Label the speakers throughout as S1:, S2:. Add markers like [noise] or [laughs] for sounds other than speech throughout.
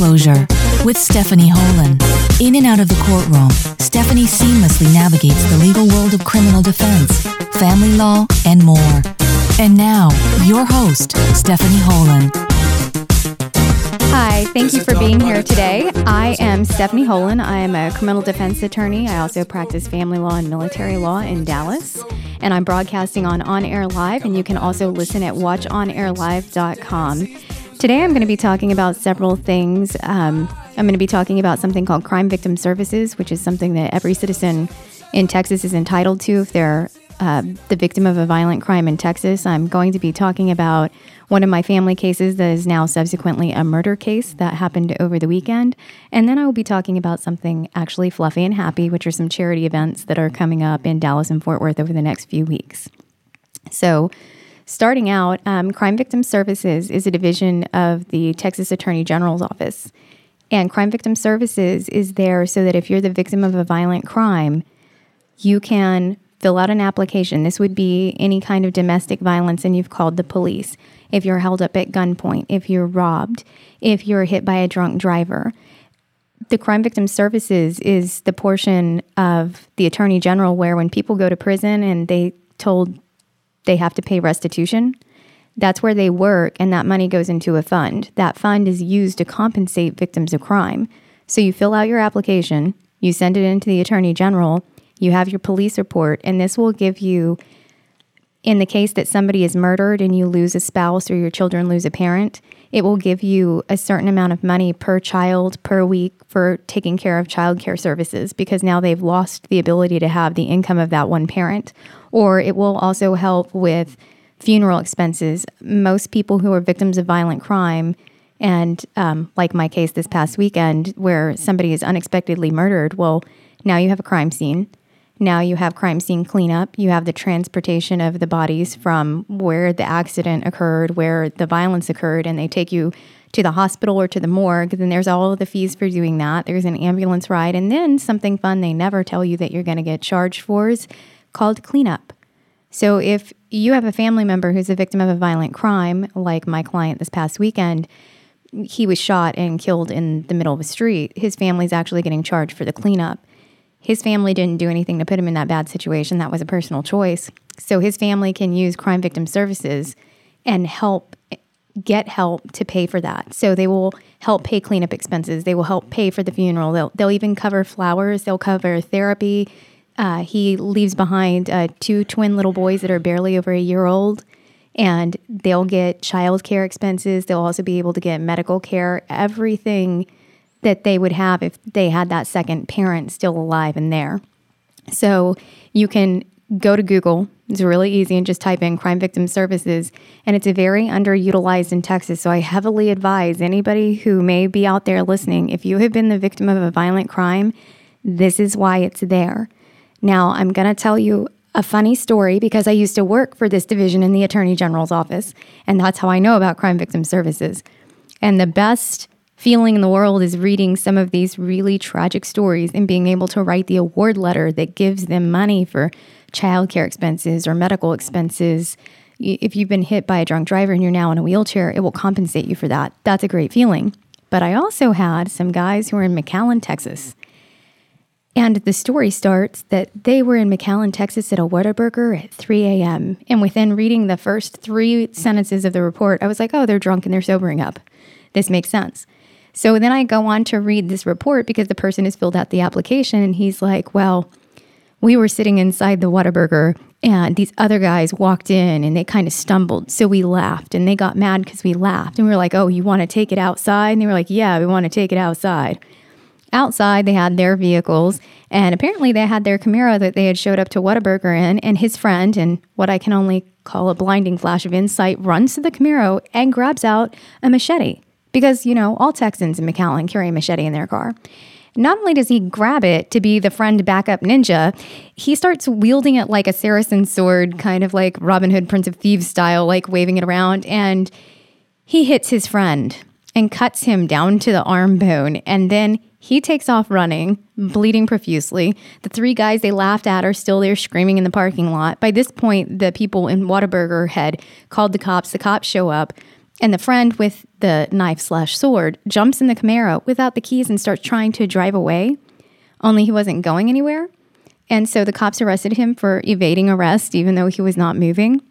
S1: Disclosure with Stephanie Holen. In and out of the courtroom, Stephanie seamlessly navigates the legal world of criminal defense, family law, and more. And now, your host, Stephanie Holen.
S2: Hi, thank you for being here today. I am Stephanie Holen. I am a criminal defense attorney. I also practice family law and military law in Dallas. And I'm broadcasting on On Air Live, and you can also listen at watchonairlive.com. Today, I'm going to be talking about several things. Um, I'm going to be talking about something called Crime Victim Services, which is something that every citizen in Texas is entitled to if they're uh, the victim of a violent crime in Texas. I'm going to be talking about one of my family cases that is now subsequently a murder case that happened over the weekend. And then I will be talking about something actually fluffy and happy, which are some charity events that are coming up in Dallas and Fort Worth over the next few weeks. So, Starting out, um, Crime Victim Services is a division of the Texas Attorney General's office. And Crime Victim Services is there so that if you're the victim of a violent crime, you can fill out an application. This would be any kind of domestic violence and you've called the police. If you're held up at gunpoint, if you're robbed, if you're hit by a drunk driver. The Crime Victim Services is the portion of the Attorney General where when people go to prison and they told they have to pay restitution. That's where they work, and that money goes into a fund. That fund is used to compensate victims of crime. So you fill out your application, you send it into the Attorney General, you have your police report, and this will give you, in the case that somebody is murdered and you lose a spouse or your children lose a parent, it will give you a certain amount of money per child per week for taking care of child care services because now they've lost the ability to have the income of that one parent or it will also help with funeral expenses. Most people who are victims of violent crime, and um, like my case this past weekend where somebody is unexpectedly murdered, well, now you have a crime scene. Now you have crime scene cleanup. You have the transportation of the bodies from where the accident occurred, where the violence occurred, and they take you to the hospital or to the morgue. Then there's all of the fees for doing that. There's an ambulance ride. And then something fun they never tell you that you're going to get charged for is called cleanup. So if you have a family member who's a victim of a violent crime, like my client this past weekend, he was shot and killed in the middle of a street. His family's actually getting charged for the cleanup. His family didn't do anything to put him in that bad situation. That was a personal choice. So his family can use crime victim services and help get help to pay for that. So they will help pay cleanup expenses. They will help pay for the funeral. They'll, they'll even cover flowers. They'll cover therapy. Uh, he leaves behind uh, two twin little boys that are barely over a year old, and they'll get child care expenses. They'll also be able to get medical care, everything that they would have if they had that second parent still alive and there. So you can go to Google. It's really easy and just type in crime victim services. And it's a very underutilized in Texas. So I heavily advise anybody who may be out there listening if you have been the victim of a violent crime, this is why it's there. Now, I'm going to tell you a funny story because I used to work for this division in the Attorney General's office, and that's how I know about crime victim services. And the best feeling in the world is reading some of these really tragic stories and being able to write the award letter that gives them money for childcare expenses or medical expenses. If you've been hit by a drunk driver and you're now in a wheelchair, it will compensate you for that. That's a great feeling. But I also had some guys who are in McAllen, Texas, and the story starts that they were in McAllen, Texas at a Whataburger at 3 a.m. And within reading the first three sentences of the report, I was like, oh, they're drunk and they're sobering up. This makes sense. So then I go on to read this report because the person has filled out the application and he's like, well, we were sitting inside the Whataburger and these other guys walked in and they kind of stumbled. So we laughed and they got mad because we laughed. And we were like, oh, you want to take it outside? And they were like, yeah, we want to take it outside. Outside, they had their vehicles, and apparently they had their Camaro that they had showed up to Whataburger in. And his friend, and what I can only call a blinding flash of insight, runs to the Camaro and grabs out a machete because you know all Texans in McAllen carry a machete in their car. Not only does he grab it to be the friend backup ninja, he starts wielding it like a Saracen sword, kind of like Robin Hood, Prince of Thieves style, like waving it around, and he hits his friend and cuts him down to the arm bone, and then he takes off running, bleeding profusely. The three guys they laughed at are still there screaming in the parking lot. By this point, the people in Whataburger had called the cops. The cops show up. And the friend with the knife slash sword jumps in the Camaro without the keys and starts trying to drive away, only he wasn't going anywhere. And so the cops arrested him for evading arrest, even though he was not moving.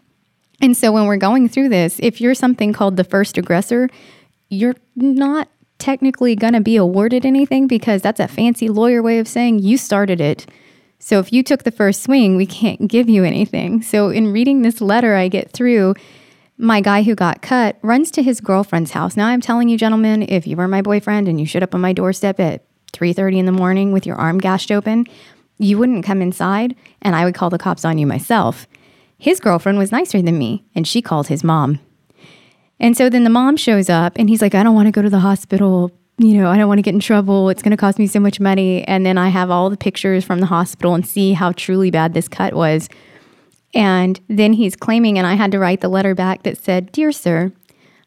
S2: And so when we're going through this, if you're something called the first aggressor, you're not technically going to be awarded anything because that's a fancy lawyer way of saying you started it. So if you took the first swing, we can't give you anything. So in reading this letter I get through, my guy who got cut runs to his girlfriend's house. Now I'm telling you gentlemen, if you were my boyfriend and you showed up on my doorstep at 3:30 in the morning with your arm gashed open, you wouldn't come inside and I would call the cops on you myself. His girlfriend was nicer than me and she called his mom. And so then the mom shows up and he's like, I don't want to go to the hospital. You know, I don't want to get in trouble. It's going to cost me so much money. And then I have all the pictures from the hospital and see how truly bad this cut was. And then he's claiming, and I had to write the letter back that said, Dear sir,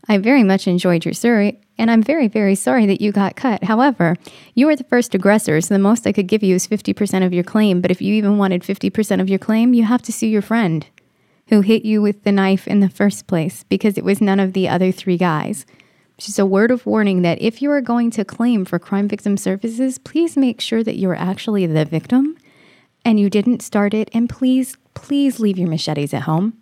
S2: I very much enjoyed your story, and I'm very, very sorry that you got cut. However, you were the first aggressor, so the most I could give you is 50% of your claim. But if you even wanted 50% of your claim, you have to sue your friend who hit you with the knife in the first place because it was none of the other three guys. Just a word of warning that if you are going to claim for crime victim services, please make sure that you're actually the victim and you didn't start it. And please, please leave your machetes at home.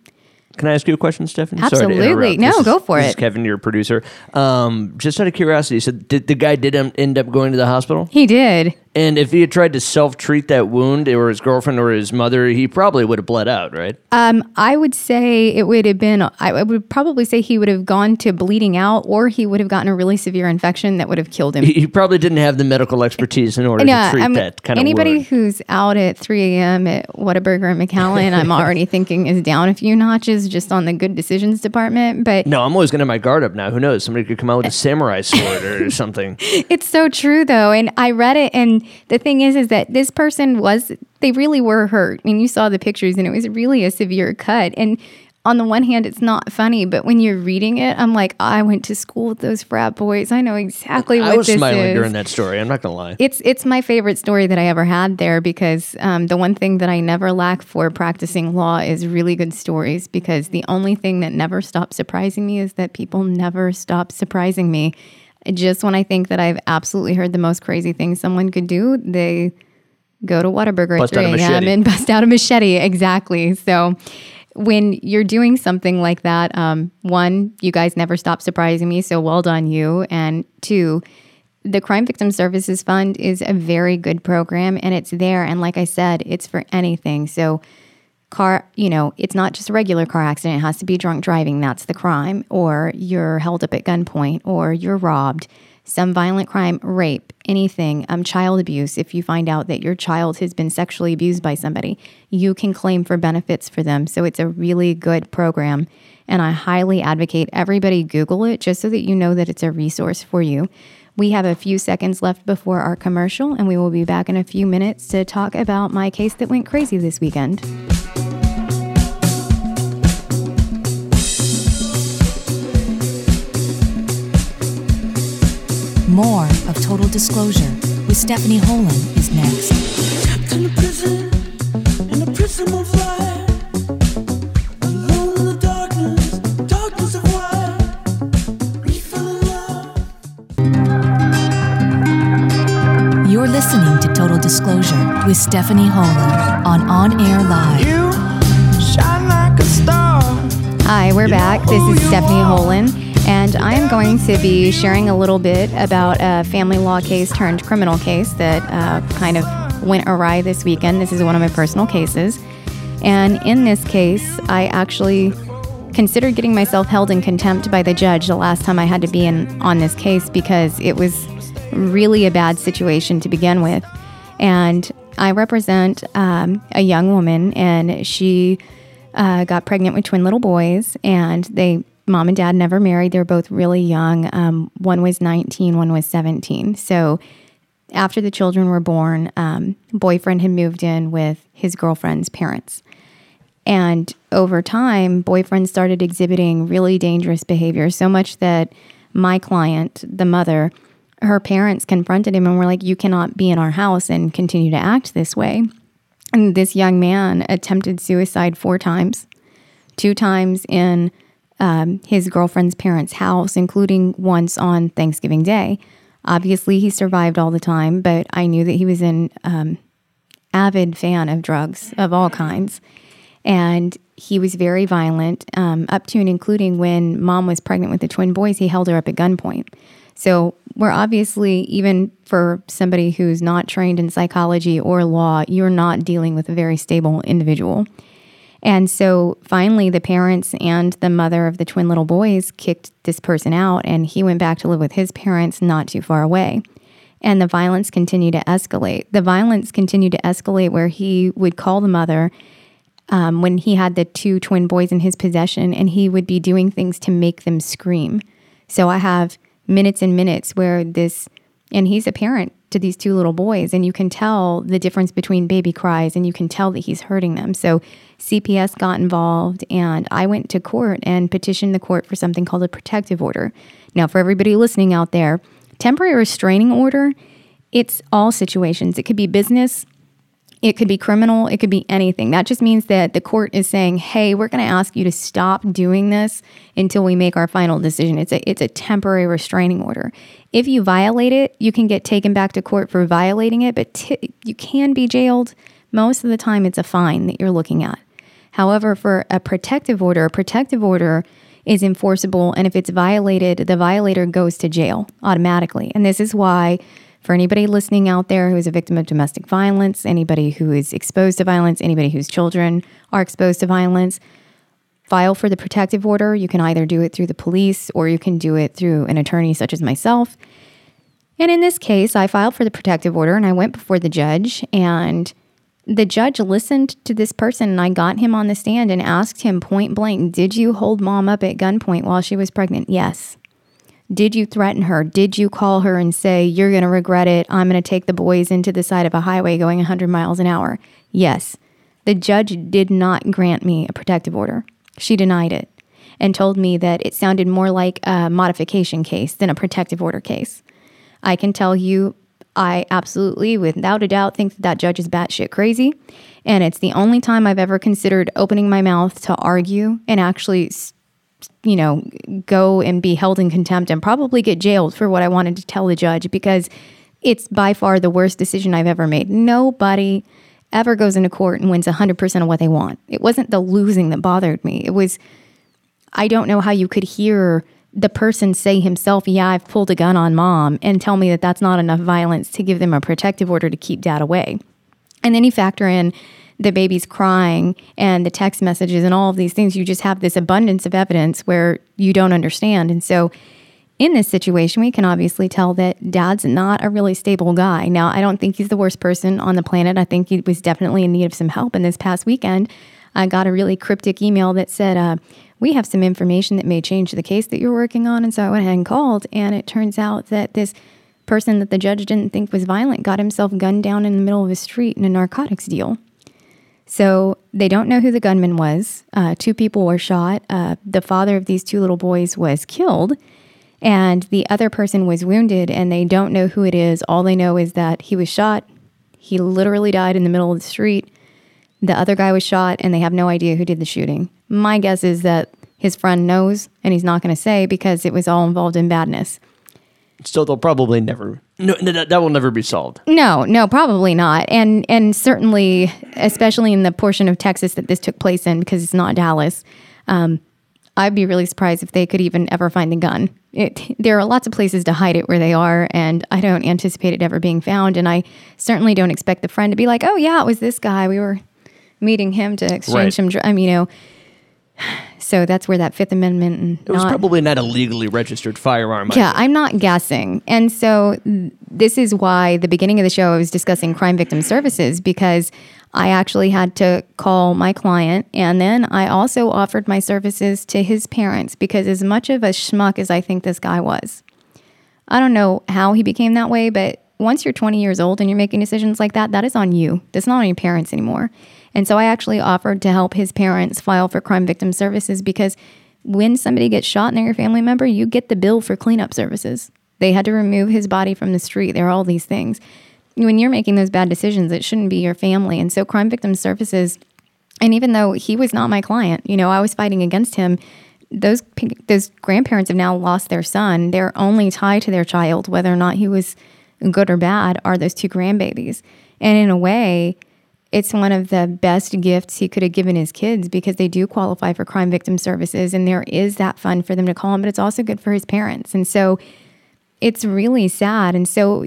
S3: Can I ask you a question, Stephanie?
S2: Absolutely. no, go for
S3: this
S2: it.
S3: Is Kevin, your producer. Um, just out of curiosity, so did the guy did end up going to the hospital?
S2: He did.
S3: And if he had tried to self treat that wound, or his girlfriend or his mother, he probably would have bled out, right?
S2: Um, I would say it would have been, I would probably say he would have gone to bleeding out or he would have gotten a really severe infection that would have killed him.
S3: He, probably didn't have the medical expertise in order
S2: yeah,
S3: to treat
S2: I'm-
S3: that kind
S2: anybody
S3: of wound.
S2: who's out at 3 a.m. at Whataburger and McAllen, I'm already [laughs] thinking is down a few notches just on the good decisions department. But
S3: No, I'm always going to have my guard up now. Who knows? Somebody could come out with a samurai sword or [laughs] something.
S2: It's so true though. And I read it and the thing is is that this person was they really were hurt. I mean you saw the pictures and it was really a severe cut. And on the one hand it's not funny, but when you're reading it, I'm like, I went to school with those frat boys. I know exactly what this is.
S3: I was smiling
S2: is.
S3: during that story. I'm not going to lie.
S2: It's it's my favorite story that I ever had there because um, the one thing that I never lack for practicing law is really good stories because the only thing that never stops surprising me is that people never stop surprising me. Just when I think that I've absolutely heard the most crazy thing someone could do, they go to Whataburger
S3: Bust
S2: at
S3: out a
S2: 3 a.m. and [laughs] bust out a machete. Exactly. So when you're doing something like that, um, one, you guys never stop surprising me. So well done, you. And two, the Crime Victim Services Fund is a very good program and it's there. And like I said, it's for anything. So, car, you know, it's not just a regular car accident. It has to be drunk driving. That's the crime. Or you're held up at gunpoint or you're robbed. Some violent crime, rape, anything, um, child abuse. If you find out that your child has been sexually abused by somebody, you can claim for benefits for them. So it's a really good program. And I highly advocate everybody Google it just so that you know that it's a resource for you. We have a few seconds left before our commercial, and we will be back in a few minutes to talk about my case that went crazy this weekend.
S1: More of Total Disclosure with Stephanie Holan is next. Disclosure with Stephanie Holan on On Air Live.
S4: You shine like a star.
S2: Hi, we're back. This is Stephanie Holan, and I am going to be sharing a little bit about a family law case turned criminal case that uh, kind of went awry this weekend. This is one of my personal cases. And in this case, I actually considered getting myself held in contempt by the judge the last time I had to be in on this case because it was really a bad situation to begin with. And I represent um, a young woman, and she uh, got pregnant with twin little boys, and they mom and dad never married. They're both really young. Um, one was 19, one was 17. So after the children were born, um, boyfriend had moved in with his girlfriend's parents. And over time, boyfriend started exhibiting really dangerous behavior, so much that my client, the mother, her parents confronted him and were like, You cannot be in our house and continue to act this way. And this young man attempted suicide four times, two times in um, his girlfriend's parents' house, including once on Thanksgiving Day. Obviously, he survived all the time, but I knew that he was an um, avid fan of drugs of all kinds. And he was very violent, um, up to and including when mom was pregnant with the twin boys, he held her up at gunpoint. So, we're obviously, even for somebody who's not trained in psychology or law, you're not dealing with a very stable individual. And so finally, the parents and the mother of the twin little boys kicked this person out, and he went back to live with his parents not too far away. And the violence continued to escalate. The violence continued to escalate where he would call the mother um, when he had the two twin boys in his possession, and he would be doing things to make them scream. So I have minutes and minutes where this, and he's a parent to these two little boys, and you can tell the difference between baby cries, and you can tell that he's hurting them. So CPS got involved, and I went to court and petitioned the court for something called a protective order. Now, for everybody listening out there, temporary restraining order, it's all situations. It could be business, it could be criminal, it could be anything. That just means that the court is saying, "Hey, we're going to ask you to stop doing this until we make our final decision." It's a it's a temporary restraining order. If you violate it, you can get taken back to court for violating it, but t- you can be jailed. Most of the time it's a fine that you're looking at. However, for a protective order, a protective order is enforceable and if it's violated, the violator goes to jail automatically. And this is why for anybody listening out there who is a victim of domestic violence, anybody who is exposed to violence, anybody whose children are exposed to violence, file for the protective order. You can either do it through the police or you can do it through an attorney such as myself. And in this case, I filed for the protective order and I went before the judge and the judge listened to this person and I got him on the stand and asked him point blank, Did you hold mom up at gunpoint while she was pregnant? Yes. Did you threaten her? Did you call her and say, You're going to regret it? I'm going to take the boys into the side of a highway going 100 miles an hour? Yes. The judge did not grant me a protective order. She denied it and told me that it sounded more like a modification case than a protective order case. I can tell you, I absolutely, without a doubt, think that that judge is batshit crazy. And it's the only time I've ever considered opening my mouth to argue and actually, you know, go and be held in contempt and probably get jailed for what I wanted to tell the judge because it's by far the worst decision I've ever made. Nobody ever goes into court and wins 100% of what they want. It wasn't the losing that bothered me. It was I don't know how you could hear the person say himself, Yeah, I've pulled a gun on mom, and tell me that that's not enough violence to give them a protective order to keep dad away. And then you factor in the baby's crying and the text messages and all of these things. You just have this abundance of evidence where you don't understand. And so, in this situation, we can obviously tell that dad's not a really stable guy. Now, I don't think he's the worst person on the planet. I think he was definitely in need of some help. And this past weekend, I got a really cryptic email that said, uh, We have some information that may change the case that you're working on. And so I went ahead and called. And it turns out that this person that the judge didn't think was violent got himself gunned down in the middle of a street in a narcotics deal. So they don't know who the gunman was. Uh, two people were shot. Uh, the father of these two little boys was killed, and the other person was wounded, and they don't know who it is. All they know is that he was shot. He literally died in the middle of the street. The other guy was shot, and they have no idea who did the shooting. My guess is that his friend knows, and he's not going to say because it was all involved in badness.
S3: So they'll probably never. No, that, that will never be solved.
S2: No, no, probably not. And and certainly, especially in the portion of Texas that this took place in, because it's not Dallas, um, I'd be really surprised if they could even ever find the gun. It, there are lots of places to hide it where they are, and I don't anticipate it ever being found. And I certainly don't expect the friend to be like, "Oh yeah, it was this guy. We were meeting him to exchange
S3: Right.
S2: some." Dr-. I mean, you know. So that's where that Fifth Amendment and
S3: It was
S2: not-
S3: probably not a legally registered firearm.
S2: yeah, I'm not guessing. And so th- this is why the beginning of the show I was discussing crime victim services because I actually had to call my client and then I also offered my services to his parents because as much of a schmuck as I think this guy was. I don't know how he became that way, but once you're 20 years old and you're making decisions like that, that is on you. That's not on your parents anymore. And so I actually offered to help his parents file for crime victim services because when somebody gets shot and they're your family member, you get the bill for cleanup services. They had to remove his body from the street. There are all these things. When you're making those bad decisions, it shouldn't be your family. And so crime victim services and even though he was not my client, you know, I was fighting against him. those those grandparents have now lost their son. Their only tie to their child, whether or not he was good or bad, are those two grandbabies. And in a way, it's one of the best gifts he could have given his kids because they do qualify for crime victim services and there is that fund for them to call on, but it's also good for his parents. And so it's really sad. And so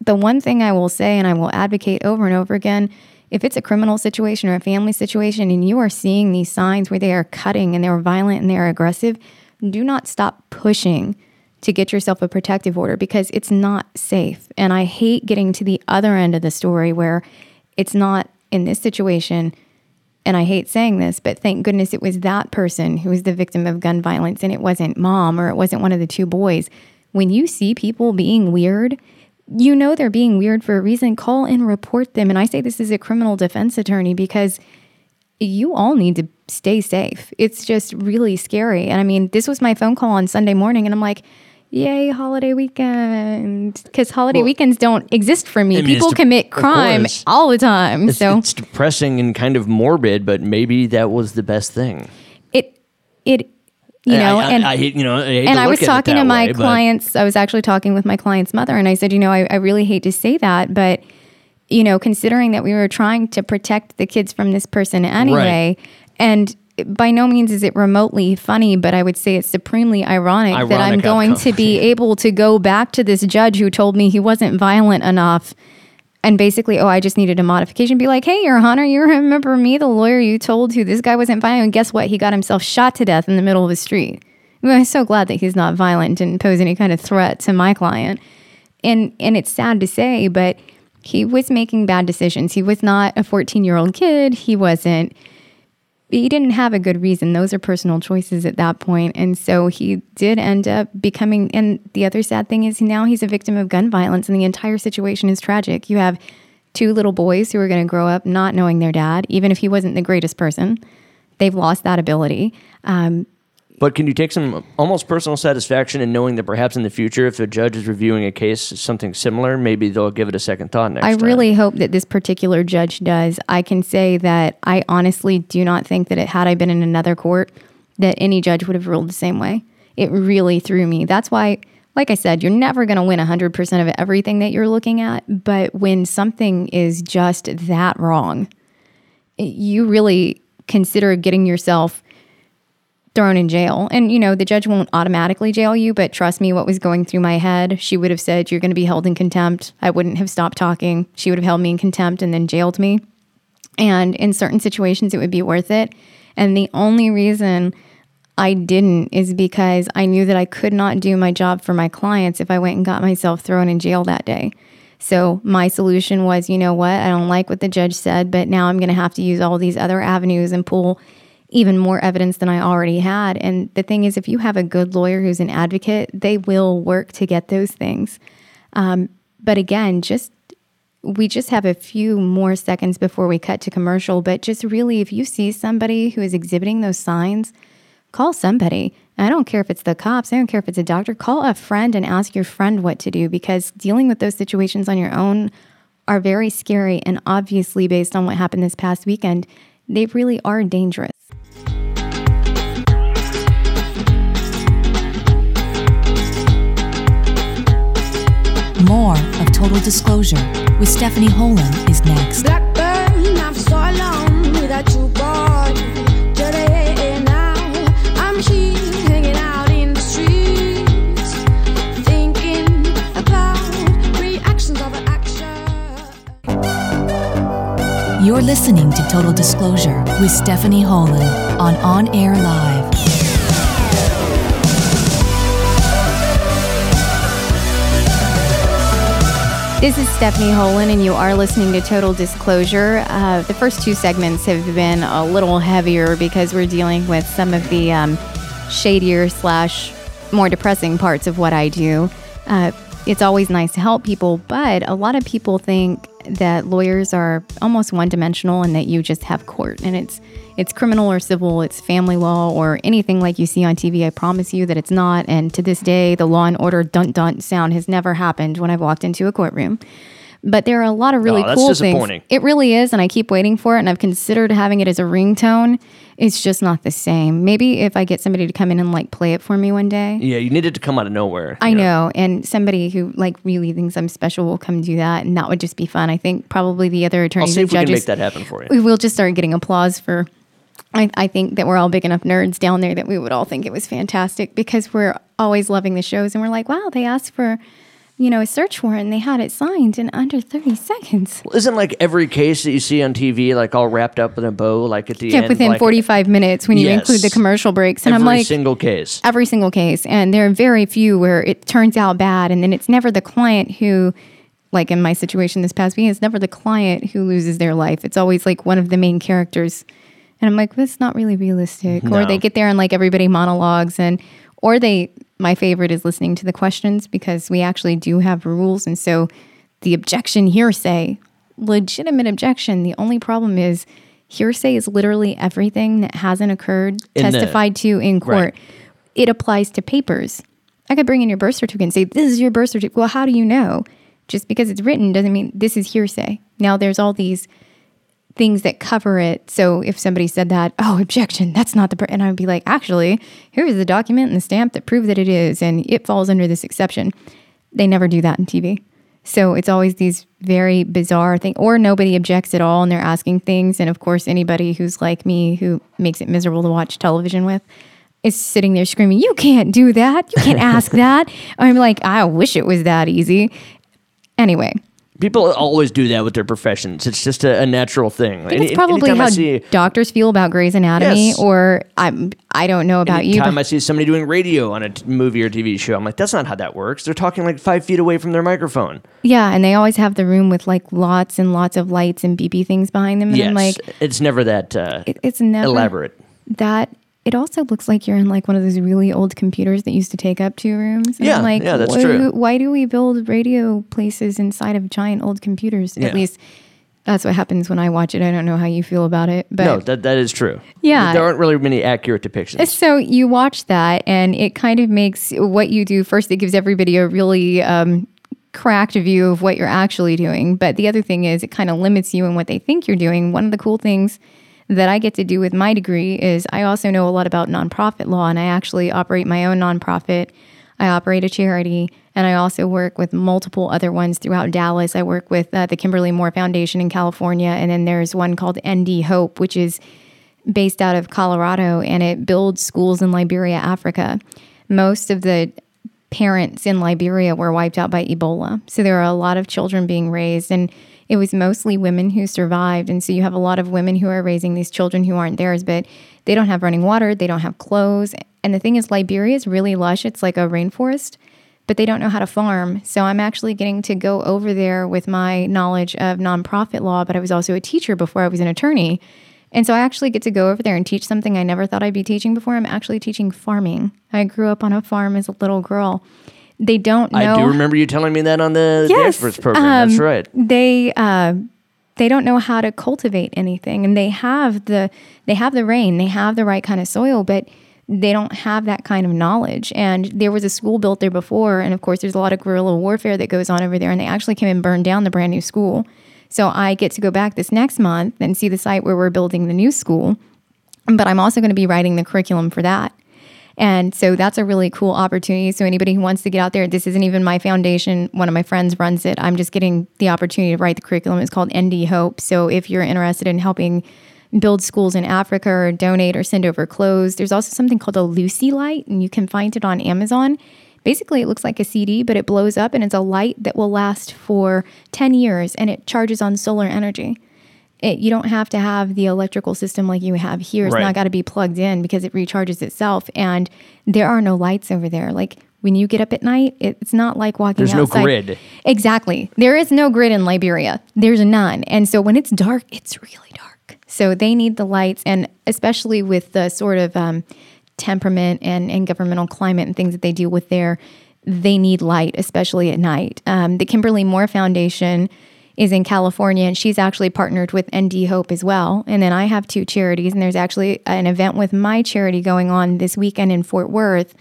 S2: the one thing I will say, and I will advocate over and over again, if it's a criminal situation or a family situation and you are seeing these signs where they are cutting and they're violent and they're aggressive, do not stop pushing to get yourself a protective order because it's not safe. And I hate getting to the other end of the story where it's not in this situation. And I hate saying this, but thank goodness it was that person who was the victim of gun violence and it wasn't mom or it wasn't one of the two boys. When you see people being weird, you know they're being weird for a reason. Call and report them. And I say this as a criminal defense attorney because you all need to stay safe. It's just really scary. And I mean, this was my phone call on Sunday morning, and I'm like, Yay, holiday weekend. Because holiday
S3: Well,
S2: weekend don't exist for me.
S3: I mean,
S2: People
S3: de-
S2: commit crime all the time.
S3: It's,
S2: so
S3: it's depressing and kind of morbid, but maybe that was the best thing.
S2: it, it, you
S3: I-
S2: know,
S3: I,
S2: and
S3: I, you know, I
S2: and I was talking to my
S3: way, but-
S2: clients. I was actually talking with my client's mother, and I said, you know, I, I really hate to say that, but you know, considering that we were trying to protect the kids from this person anyway, and by no means is it remotely funny, but I would say it's supremely ironic, that I'm going
S3: outcome.
S2: to be [laughs] able to go back to this judge who told me he wasn't violent enough. And basically, oh, I just needed a modification. Be like, hey, Your Honor, you remember me, the lawyer you told who this guy wasn't violent? And guess what? He got himself shot to death in the middle of the street. I am so glad that he's not violent, didn't pose any kind of threat to my client. And and it's sad to say, but he was making bad decisions. He was not a 14 year old kid. He wasn't he didn't have a good reason. Those are personal choices at that point. And so he did end up becoming, and the other sad thing is now he's a victim of gun violence, and the entire situation is tragic. You have two little boys who are going to grow up not knowing their dad, even if he wasn't the greatest person. They've lost that ability. Um,
S3: But can you take some almost personal satisfaction in knowing that perhaps in the future, if a judge is reviewing a case, something similar, maybe they'll give it a second thought next
S2: I
S3: time?
S2: I really hope that this particular judge does. I can say that I honestly do not think that it had I been in another court that any judge would have ruled the same way. It really threw me. That's why like I said, you're never going to win 100% of everything that you're looking at, but when something is just that wrong, you really consider getting yourself thrown in jail. And, you know, the judge won't automatically jail you, but trust me, what was going through my head, she would have said, You're going to be held in contempt. I wouldn't have stopped talking. She would have held me in contempt and then jailed me. And in certain situations, it would be worth it. And the only reason I didn't is because I knew that I could not do my job for my clients if I went and got myself thrown in jail that day. So my solution was, you know what? I don't like what the judge said, but now I'm going to have to use all these other avenues and pull even more evidence than I already had. And the thing is, if you have a good lawyer who's an advocate, they will work to get those things. Um, but again, just we just have a few more seconds before we cut to commercial. But just really, if you see somebody who is exhibiting those signs, call somebody. I don't care if it's the cops, I don't care if it's a doctor. Call a friend and ask your friend what to do because dealing with those situations on your own are very scary. And obviously, based on what happened this past weekend, they really are dangerous.
S1: More of Total Disclosure with Stephanie Holan is next. You're listening to Total Disclosure with Stephanie Holan on On Air Live.
S2: This is Stephanie Holan, and you are listening to Total Disclosure. Uh, the first two segments have been a little heavier because we're dealing with some of the um, shadier slash more depressing parts of what I do. Uh, it's always nice to help people, but a lot of people think that lawyers are almost one dimensional and that you just have court and it's it's criminal or civil, it's family law or anything like you see on TV. I promise you that it's not. And to this day, the law and order dun dun sound has never happened when I've walked into a courtroom. But there are a lot of really
S3: Oh, that's
S2: cool
S3: disappointing.
S2: things. It really is, and I keep waiting for it. And I've considered having it as a ringtone. It's just not the same. Maybe if I get somebody to come in and like play it for me one day.
S3: Yeah, you need it to come out of nowhere.
S2: I
S3: you
S2: know, and somebody who like really thinks I'm special will come do that, and that would just be fun. I think probably the other
S3: I'll
S2: attorneys
S3: see
S2: and
S3: if we can
S2: judges
S3: make that happen for you.
S2: we will just start getting applause for. I, I think that we're all big enough nerds down there that we would all think it was fantastic because we're always loving the shows and we're like, wow, they asked for, you know, a search warrant and they had it signed in under 30 seconds.
S3: Well, Isn't like every case that you see on TV like all wrapped up in a bow, like at the
S2: Yeah,
S3: end?
S2: within
S3: like,
S2: 45 minutes when you
S3: Yes.
S2: include the commercial breaks. And
S3: Every
S2: I'm like, every
S3: single case.
S2: every single case. And there are very few where it turns out bad. And then it's never the client who, like in my situation this past week, it's never the client who loses their life. It's always like one of the main characters. And I'm like, that's not really realistic. Or they get there and like everybody monologues and, or they, my favorite is listening to the questions because we actually do have rules. And so the objection hearsay, legitimate objection. The only problem is hearsay is literally everything that hasn't occurred,
S3: In the-
S2: testified to in court
S3: Right.
S2: it applies to papers. I could bring in your birth certificate and say, This is your birth certificate. Well, how do you know? Just because it's written doesn't mean this is hearsay. Now, there's all these things that cover it. So if somebody said that, oh, objection, that's not the, and I'd be like, actually, here's the document and the stamp that prove that it is, and it falls under this exception. They never do that in TV. So it's always these very bizarre things, or nobody objects at all and they're asking things. And of course, anybody who's like me who makes it miserable to watch television with is sitting there screaming, You can't do that. You can't ask [laughs] that. I'm like, I wish it was that easy. Anyway,
S3: People always do that with their professions. It's just a, a natural thing.
S2: I think it's probably
S3: anytime
S2: how
S3: see,
S2: doctors feel about Grey's Anatomy,
S3: Yes.
S2: or I'm I don't know about you.
S3: Anytime I see somebody doing radio on a t- movie or TV show, I'm like, that's not how that works. They're talking like five feet away from their microphone.
S2: yeah, and they always have the room with like lots and lots of lights and BB things behind them, and
S3: yes,
S2: I'm like,
S3: it's never that uh,
S2: it, it's never
S3: elaborate.
S2: That it also looks like you're in like one of those really old computers that used to take up two rooms. And
S3: Yeah,
S2: I'm like,
S3: yeah, that's
S2: why,
S3: true.
S2: Why do we build radio places inside of giant old computers?
S3: Yeah.
S2: At least that's what happens when I watch it. I don't know how you feel about it, but
S3: no, that that is true.
S2: Yeah.
S3: there aren't really many accurate depictions.
S2: So you watch that, and it kind of makes what you do first. It gives everybody a really um, cracked view of what you're actually doing. But the other thing is, it kind of limits you in what they think you're doing. One of the cool things that I get to do with my degree is I also know a lot about nonprofit law, and I actually operate my own nonprofit. I operate a charity, and I also work with multiple other ones throughout Dallas. I work with uh, the Kimberly Moore Foundation in California, and then there's one called ND Hope, which is based out of Colorado and it builds schools in Liberia, Africa. Most of the parents in Liberia were wiped out by Ebola. So there are a lot of children being raised and it was mostly women who survived. And so you have a lot of women who are raising these children who aren't theirs, but they don't have running water, they don't have clothes. And the thing is, Liberia is really lush. It's like a rainforest, but they don't know how to farm. So I'm actually getting to go over there with my knowledge of nonprofit law, but I was also a teacher before I was an attorney. And so I actually get to go over there and teach something I never thought I'd be teaching before. I'm actually teaching farming. I grew up on a farm as a little girl. They don't know.
S3: I do remember you telling me that on the, the
S2: Yes,
S3: experts program. That's
S2: um,
S3: right.
S2: They uh, they don't know how to cultivate anything, and they have the they have the rain, they have the right kind of soil, but they don't have that kind of knowledge. And there was a school built there before, and of course, there's a lot of guerrilla warfare that goes on over there, and they actually came and burned down the brand new school. So I get to go back this next month and see the site where we're building the new school, but I'm also going to be writing the curriculum for that. And so that's a really cool opportunity. So anybody who wants to get out there, this isn't even my foundation. One of my friends runs it. I'm just getting the opportunity to write the curriculum. It's called ND Hope. So if you're interested in helping build schools in Africa or donate or send over clothes, there's also something called a Lucy light, and you can find it on Amazon. Basically, it looks like a CD, but it blows up and it's a light that will last for 10 years and it charges on solar energy. It, you don't have to have the electrical system like you have here. It's
S3: Right.
S2: not got to be plugged in because it recharges itself. And there are no lights over there. Like when you get up at night, it, it's not like walking
S3: There's no grid.
S2: Exactly. There is no grid in Liberia. There's none. And so when it's dark, it's really dark. So they need the lights, and especially with the sort of um, temperament and, and governmental climate and things that they deal with there, they need light, especially at night. Um, the Kimberly Moore Foundation is in California, and she's actually partnered with ND Hope as well. And then I have two charities, and there's actually an event with my charity going on this weekend in Fort Worth.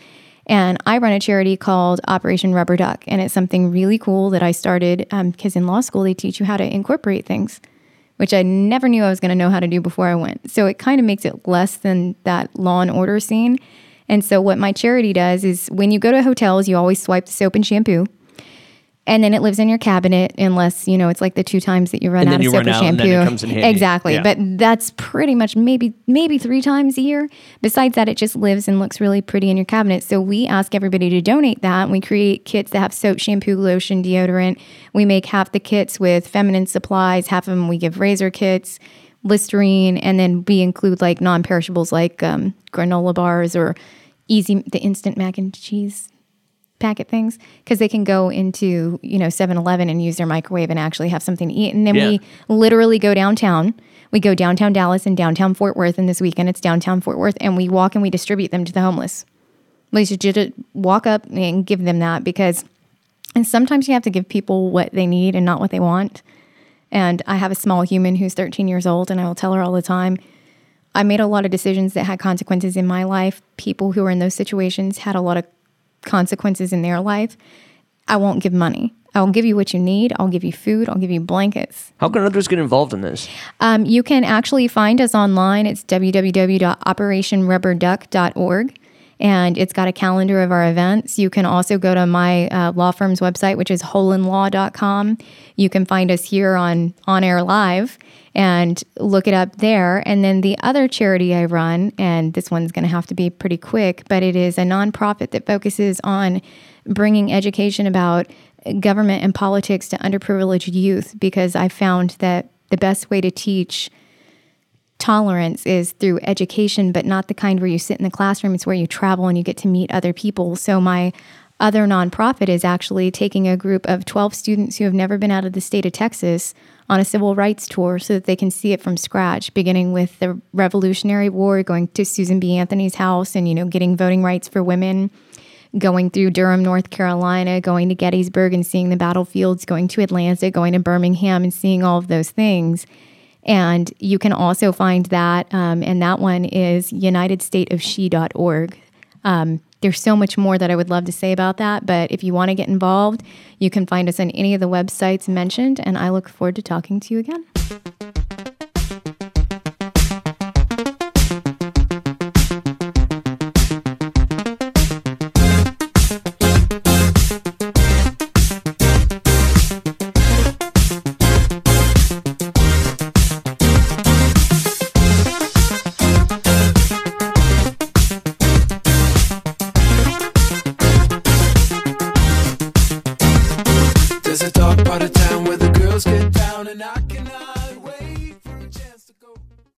S2: And I run a charity called Operation Rubber Duck. And it's something really cool that I started um, because in law school, they teach you how to incorporate things, which I never knew I was going to know how to do before I went. So it kind of makes it less than that law and order scene. And so what my charity does is when you go to hotels, you always swipe the soap and shampoo. And then it lives in your cabinet unless, you know, it's like the two times that you run
S3: And
S2: out of soap or shampoo.
S3: then it comes in handy.
S2: Exactly.
S3: Yeah.
S2: But that's pretty much maybe maybe three times a year. Besides that, it just lives and looks really pretty in your cabinet. So we ask everybody to donate that. We create kits that have soap, shampoo, lotion, deodorant. We make half the kits with feminine supplies, half of them we give razor kits, Listerine, and then we include like non-perishables like um, granola bars or easy the instant mac and cheese packet things because they can go into you know 7-eleven and use their microwave and actually have something to eat and then
S3: Yeah.
S2: we literally go downtown we go downtown dallas and downtown fort worth and this weekend it's downtown fort worth and we walk and we distribute them to the homeless we should just walk up and give them that because and sometimes you have to give people what they need and not what they want and i have a small human who's 13 years old and i will tell her all the time I made a lot of decisions that had consequences in my life. People who were in those situations had a lot of consequences in their life. I won't give money. I'll give you what you need. I'll give you food. I'll give you blankets.
S3: How can others get involved in this?
S2: Um, you can actually find us online. It's www.operationrubberduck.org. And it's got a calendar of our events. You can also go to my uh, law firm's website, which is holenlaw.com. You can find us here on On Air Live and look it up there. And then the other charity I run, and this one's going to have to be pretty quick, but it is a nonprofit that focuses on bringing education about government and politics to underprivileged youth because I found that the best way to teach tolerance is through education, but not the kind where you sit in the classroom. It's where you travel and you get to meet other people. So my other nonprofit is actually taking a group of 12 students who have never been out of the state of Texas on a civil rights tour so that they can see it from scratch, beginning with the Revolutionary War, going to Susan B. Anthony's house and, you know, getting voting rights for women, going through Durham, North Carolina, going to Gettysburg and seeing the battlefields, going to Atlanta, going to Birmingham and seeing all of those things. And you can also find that, um, and that one is unitedstateofshe.org. Um, there's so much more that I would love to say about that, but if you want to get involved, you can find us on any of the websites mentioned, and I look forward to talking to you again.